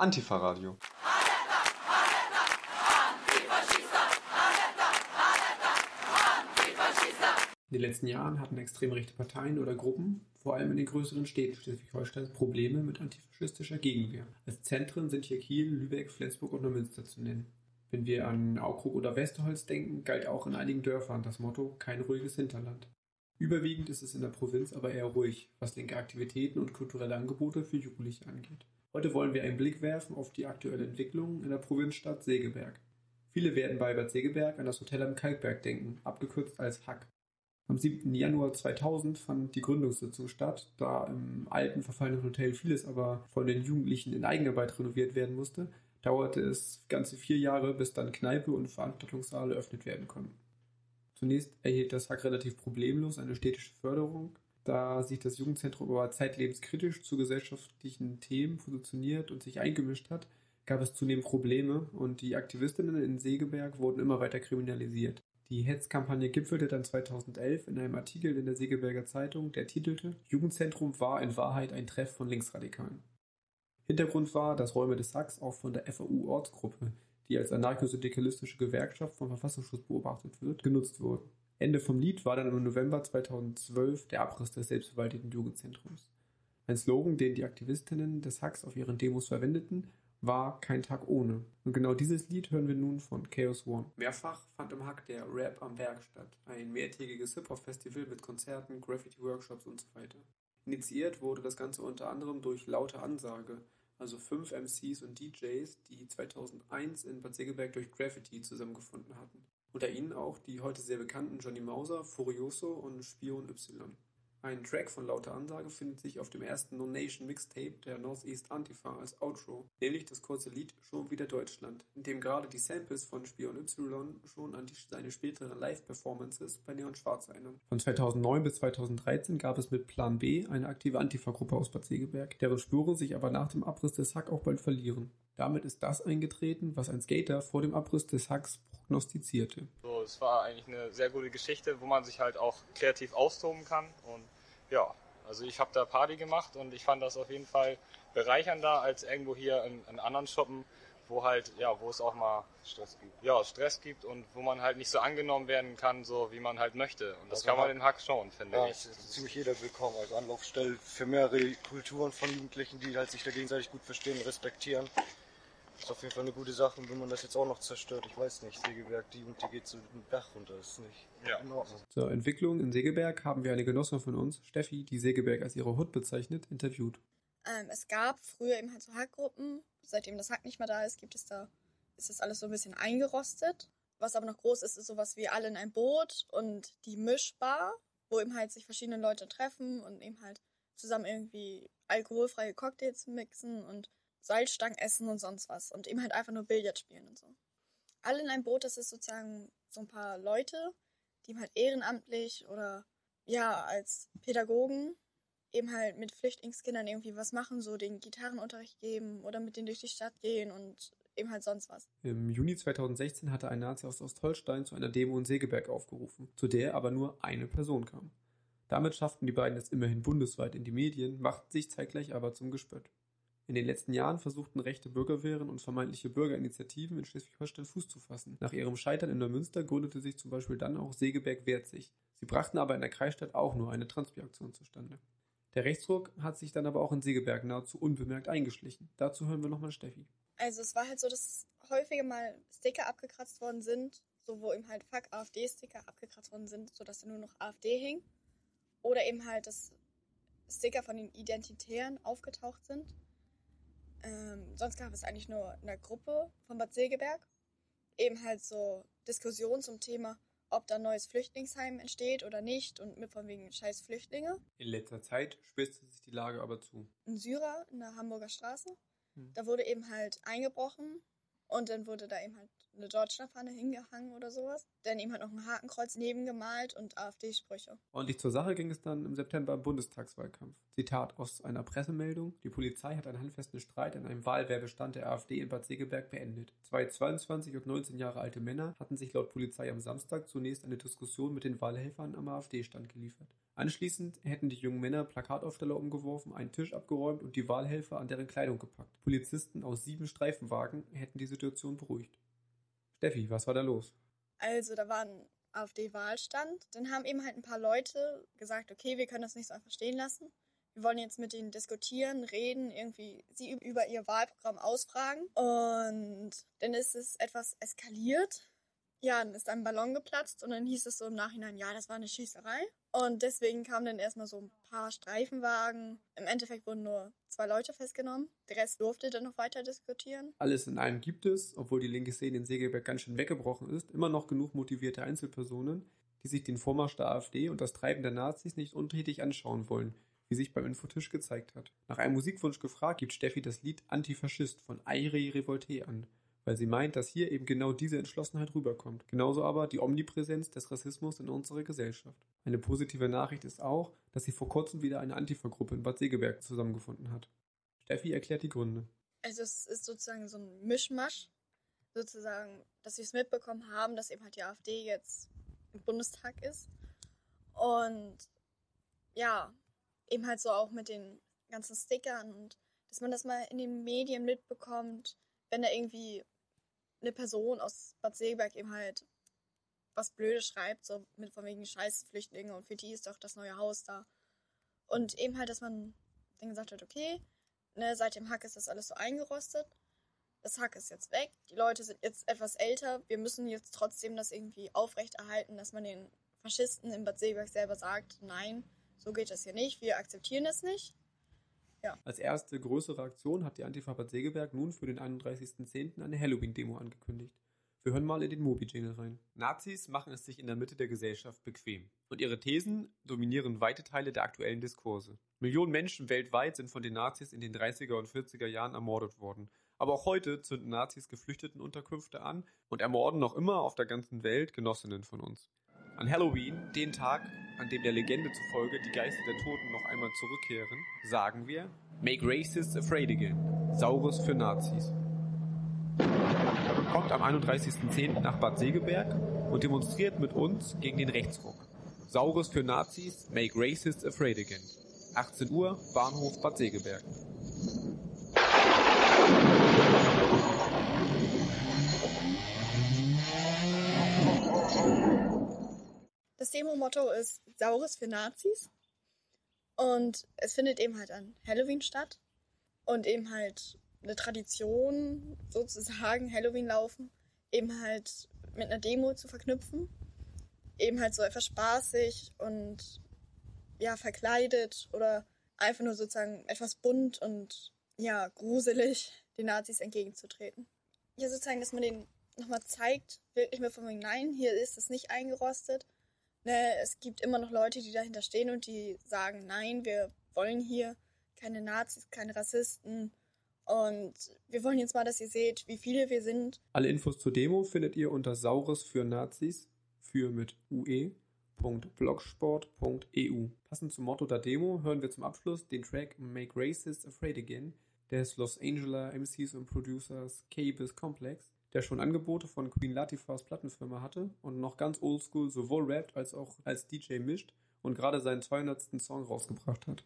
Antifa-Radio. In den letzten Jahren hatten extrem rechte Parteien oder Gruppen, vor allem in den größeren Städten Schleswig-Holsteins, Probleme mit antifaschistischer Gegenwehr. Als Zentren sind hier Kiel, Lübeck, Flensburg und Neumünster zu nennen. Wenn wir an Aukrug oder Westerholz denken, galt auch in einigen Dörfern das Motto kein ruhiges Hinterland. Überwiegend ist es in der Provinz aber eher ruhig, was linke Aktivitäten und kulturelle Angebote für Jugendliche angeht. Heute wollen wir einen Blick werfen auf die aktuelle Entwicklung in der Provinzstadt Segeberg. Viele werden bei Bad Segeberg an das Hotel am Kalkberg denken, abgekürzt als Hack. Am 7. Januar 2000 fand die Gründungssitzung statt, da im alten verfallenen Hotel vieles aber von den Jugendlichen in Eigenarbeit renoviert werden musste, dauerte es ganze vier Jahre, bis dann Kneipe und Veranstaltungssaal eröffnet werden konnten. Zunächst erhielt das Hack relativ problemlos eine städtische Förderung, da sich das Jugendzentrum aber zeitlebens kritisch zu gesellschaftlichen Themen positioniert und sich eingemischt hat, gab es zunehmend Probleme und die Aktivistinnen in Segeberg wurden immer weiter kriminalisiert. Die Hetzkampagne gipfelte dann 2011 in einem Artikel in der Segeberger Zeitung, der titelte Jugendzentrum war in Wahrheit ein Treff von Linksradikalen. Hintergrund war, dass Räume des Sachs auch von der FAU-Ortsgruppe, die als anarcho-syndikalistische Gewerkschaft vom Verfassungsschutz beobachtet wird, genutzt wurden. Ende vom Lied war dann im November 2012 der Abriss des selbstverwalteten Jugendzentrums. Ein Slogan, den die Aktivistinnen des Hacks auf ihren Demos verwendeten, war Kein Tag ohne. Und genau dieses Lied hören wir nun von Chaos One. Mehrfach fand im Hack der Rap am Berg statt, ein mehrtägiges Hip-Hop-Festival mit Konzerten, Graffiti-Workshops und so weiter. Initiiert wurde das Ganze unter anderem durch Laute Ansage, also fünf MCs und DJs, die 2001 in Bad Segeberg durch Graffiti zusammengefunden hatten. Unter ihnen auch die heute sehr bekannten Johnny Mauser, Furioso und Spion Y. Ein Track von Lauter Ansage findet sich auf dem ersten No-Nation Mixtape der Northeast Antifa als Outro, nämlich das kurze Lied Schon wieder Deutschland, in dem gerade die Samples von Spion Y schon an die, seine späteren Live-Performances bei Neon Schwarz erinnern. Von 2009 bis 2013 gab es mit Plan B eine aktive Antifa-Gruppe aus Bad Segeberg, deren Spuren sich aber nach dem Abriss des Hack auch bald verlieren. Damit ist das eingetreten, was ein Skater vor dem Abriss des Hacks prognostizierte. So, es war eigentlich eine sehr gute Geschichte, wo man sich halt auch kreativ austoben kann. Und ja, also ich habe da Party gemacht und ich fand das auf jeden Fall bereichernder als irgendwo hier in, in anderen Shoppen, wo halt, ja, wo es auch mal Stress gibt. Ja, Stress gibt und wo man halt nicht so angenommen werden kann, so wie man halt möchte. Und das also kann man in Hack schon, finde ja, ich. Es ist ziemlich jeder willkommen als Anlaufstelle für mehrere Kulturen von Jugendlichen, die halt sich da gegenseitig gut verstehen und respektieren. Das ist auf jeden Fall eine gute Sache. Und wenn man das jetzt auch noch zerstört, ich weiß nicht, Segeberg, die und die geht so den Bach runter. Das ist nicht ja. in Ordnung. Zur Entwicklung in Segeberg haben wir eine Genossin von uns, Steffi, die Segeberg als ihre Hut bezeichnet, interviewt. Ähm, es gab früher eben halt so Hackgruppen. Seitdem das Hack nicht mehr da ist, gibt es da, ist das alles so ein bisschen eingerostet. Was aber noch groß ist, ist sowas wie alle in ein Boot und die Mischbar, wo eben halt sich verschiedene Leute treffen und eben halt zusammen irgendwie alkoholfreie Cocktails mixen und Salzstangen essen und sonst was. Und eben halt einfach nur Billard spielen und so. Alle in einem Boot, das ist sozusagen so ein paar Leute, die eben halt ehrenamtlich oder ja, als Pädagogen eben halt mit Flüchtlingskindern irgendwie was machen, so den Gitarrenunterricht geben oder mit denen durch die Stadt gehen und eben halt sonst was. Im Juni 2016 hatte ein Nazi aus Ostholstein zu einer Demo in Segeberg aufgerufen, zu der aber nur eine Person kam. Damit schafften die beiden es immerhin bundesweit in die Medien, machten sich zeitgleich aber zum Gespött. In den letzten Jahren versuchten rechte Bürgerwehren und vermeintliche Bürgerinitiativen in Schleswig-Holstein Fuß zu fassen. Nach ihrem Scheitern in Neumünster gründete sich zum Beispiel dann auch Segeberg wehrt sich. Sie brachten aber in der Kreisstadt auch nur eine Transpi-Aktion zustande. Der Rechtsruck hat sich dann aber auch in Segeberg nahezu unbemerkt eingeschlichen. Dazu hören wir nochmal Steffi. Also es war halt so, dass häufiger mal Sticker abgekratzt worden sind, so wo eben halt Fuck AfD-Sticker abgekratzt worden sind, sodass da nur noch AfD hing. Oder eben halt, dass Sticker von den Identitären aufgetaucht sind. Ähm, sonst gab es eigentlich nur eine Gruppe von Bad Segeberg. Eben halt so Diskussionen zum Thema, ob da ein neues Flüchtlingsheim entsteht oder nicht und mit von wegen scheiß Flüchtlinge. In letzter Zeit spitzte sich die Lage aber zu. In Syrer, in der Hamburger Straße, hm. da wurde eben halt eingebrochen und dann wurde da eben halt eine Deutschlandfahne hingehangen oder sowas. Dann eben halt noch ein Hakenkreuz nebengemalt und AfD-Sprüche. Ordentlich zur Sache ging es dann im September im Bundestagswahlkampf. Zitat aus einer Pressemeldung. Die Polizei hat einen handfesten Streit an einem Wahlwerbestand der AfD in Bad Segeberg beendet. Zwei 22 und 19 Jahre alte Männer hatten sich laut Polizei am Samstag zunächst eine Diskussion mit den Wahlhelfern am AfD-Stand geliefert. Anschließend hätten die jungen Männer Plakataufsteller umgeworfen, einen Tisch abgeräumt und die Wahlhelfer an deren Kleidung gepackt. Polizisten aus sieben Streifenwagen hätten die Situation beruhigt. Steffi, was war da los? Also da war ein AfD-Wahlstand. Dann haben eben halt ein paar Leute gesagt, okay, wir können das nicht so einfach stehen lassen. Wir wollen jetzt mit ihnen diskutieren, reden, irgendwie sie über ihr Wahlprogramm ausfragen. Und dann ist es etwas eskaliert. Ja, dann ist ein Ballon geplatzt und dann hieß es so im Nachhinein, ja, das war eine Schießerei. Und deswegen kamen dann erstmal so ein paar Streifenwagen. Im Endeffekt wurden nur zwei Leute festgenommen. Der Rest durfte dann noch weiter diskutieren. Alles in allem gibt es, obwohl die linke Szene in Segeberg ganz schön weggebrochen ist, immer noch genug motivierte Einzelpersonen, die sich den Vormarsch der AfD und das Treiben der Nazis nicht untätig anschauen wollen, wie sich beim Infotisch gezeigt hat. Nach einem Musikwunsch gefragt, gibt Steffi das Lied Antifaschist von Airi Revolte an weil sie meint, dass hier eben genau diese Entschlossenheit rüberkommt. Genauso aber die Omnipräsenz des Rassismus in unserer Gesellschaft. Eine positive Nachricht ist auch, dass sie vor kurzem wieder eine Antifa-Gruppe in Bad Segeberg zusammengefunden hat. Steffi erklärt die Gründe. Also es ist sozusagen so ein Mischmasch, sozusagen, dass sie es mitbekommen haben, dass eben halt die AfD jetzt im Bundestag ist. Und ja, eben halt so auch mit den ganzen Stickern und dass man das mal in den Medien mitbekommt, wenn da irgendwie eine Person aus Bad Seeberg eben halt was Blödes schreibt, so mit von wegen Scheißflüchtlinge und für die ist doch das neue Haus da. Und eben halt, dass man dann gesagt hat, okay, ne, seit dem Hack ist das alles so eingerostet. Das Hack ist jetzt weg. Die Leute sind jetzt etwas älter. Wir müssen jetzt trotzdem das irgendwie aufrechterhalten, dass man den Faschisten in Bad Seeberg selber sagt, nein, so geht das hier nicht. Wir akzeptieren das nicht. Ja. Als erste größere Aktion hat die Antifa Bad Segeberg nun für den 31.10. eine Halloween-Demo angekündigt. Wir hören mal in den Mobi-Jingle rein. Nazis machen es sich in der Mitte der Gesellschaft bequem. Und ihre Thesen dominieren weite Teile der aktuellen Diskurse. Millionen Menschen weltweit sind von den Nazis in den 30er und 40er Jahren ermordet worden. Aber auch heute zünden Nazis Geflüchtetenunterkünfte an und ermorden noch immer auf der ganzen Welt Genossinnen von uns. An Halloween, den Tag, an dem der Legende zufolge die Geister der Toten noch einmal zurückkehren, sagen wir Make Racists Afraid Again. Saures für Nazis. Kommt am 31.10. nach Bad Segeberg und demonstriert mit uns gegen den Rechtsruck. Saures für Nazis, Make Racists Afraid Again. 18 Uhr, Bahnhof Bad Segeberg. Das Demo-Motto ist Saures für Nazis. Und es findet eben halt an Halloween statt. Und eben halt eine Tradition, sozusagen Halloween laufen, eben halt mit einer Demo zu verknüpfen. Eben halt so etwas spaßig und ja, verkleidet oder einfach nur sozusagen etwas bunt und ja, gruselig den Nazis entgegenzutreten. Ja, sozusagen, dass man den nochmal zeigt, wirklich mit von wegen, nein, hier ist es nicht eingerostet. Ne, es gibt immer noch Leute, die dahinter stehen und die sagen, nein, wir wollen hier keine Nazis, keine Rassisten. Und wir wollen jetzt mal, dass ihr seht, wie viele wir sind. Alle Infos zur Demo findet ihr unter Saures für Nazis, für mit ue.blogsport.eu. Passend zum Motto der Demo hören wir zum Abschluss den Track Make Racists Afraid Again des Los Angeles MCs und Producers K-Biz Complex der schon Angebote von Queen Latifahs Plattenfirma hatte und noch ganz oldschool sowohl rappt als auch als DJ mischt und gerade seinen 200. Song rausgebracht hat.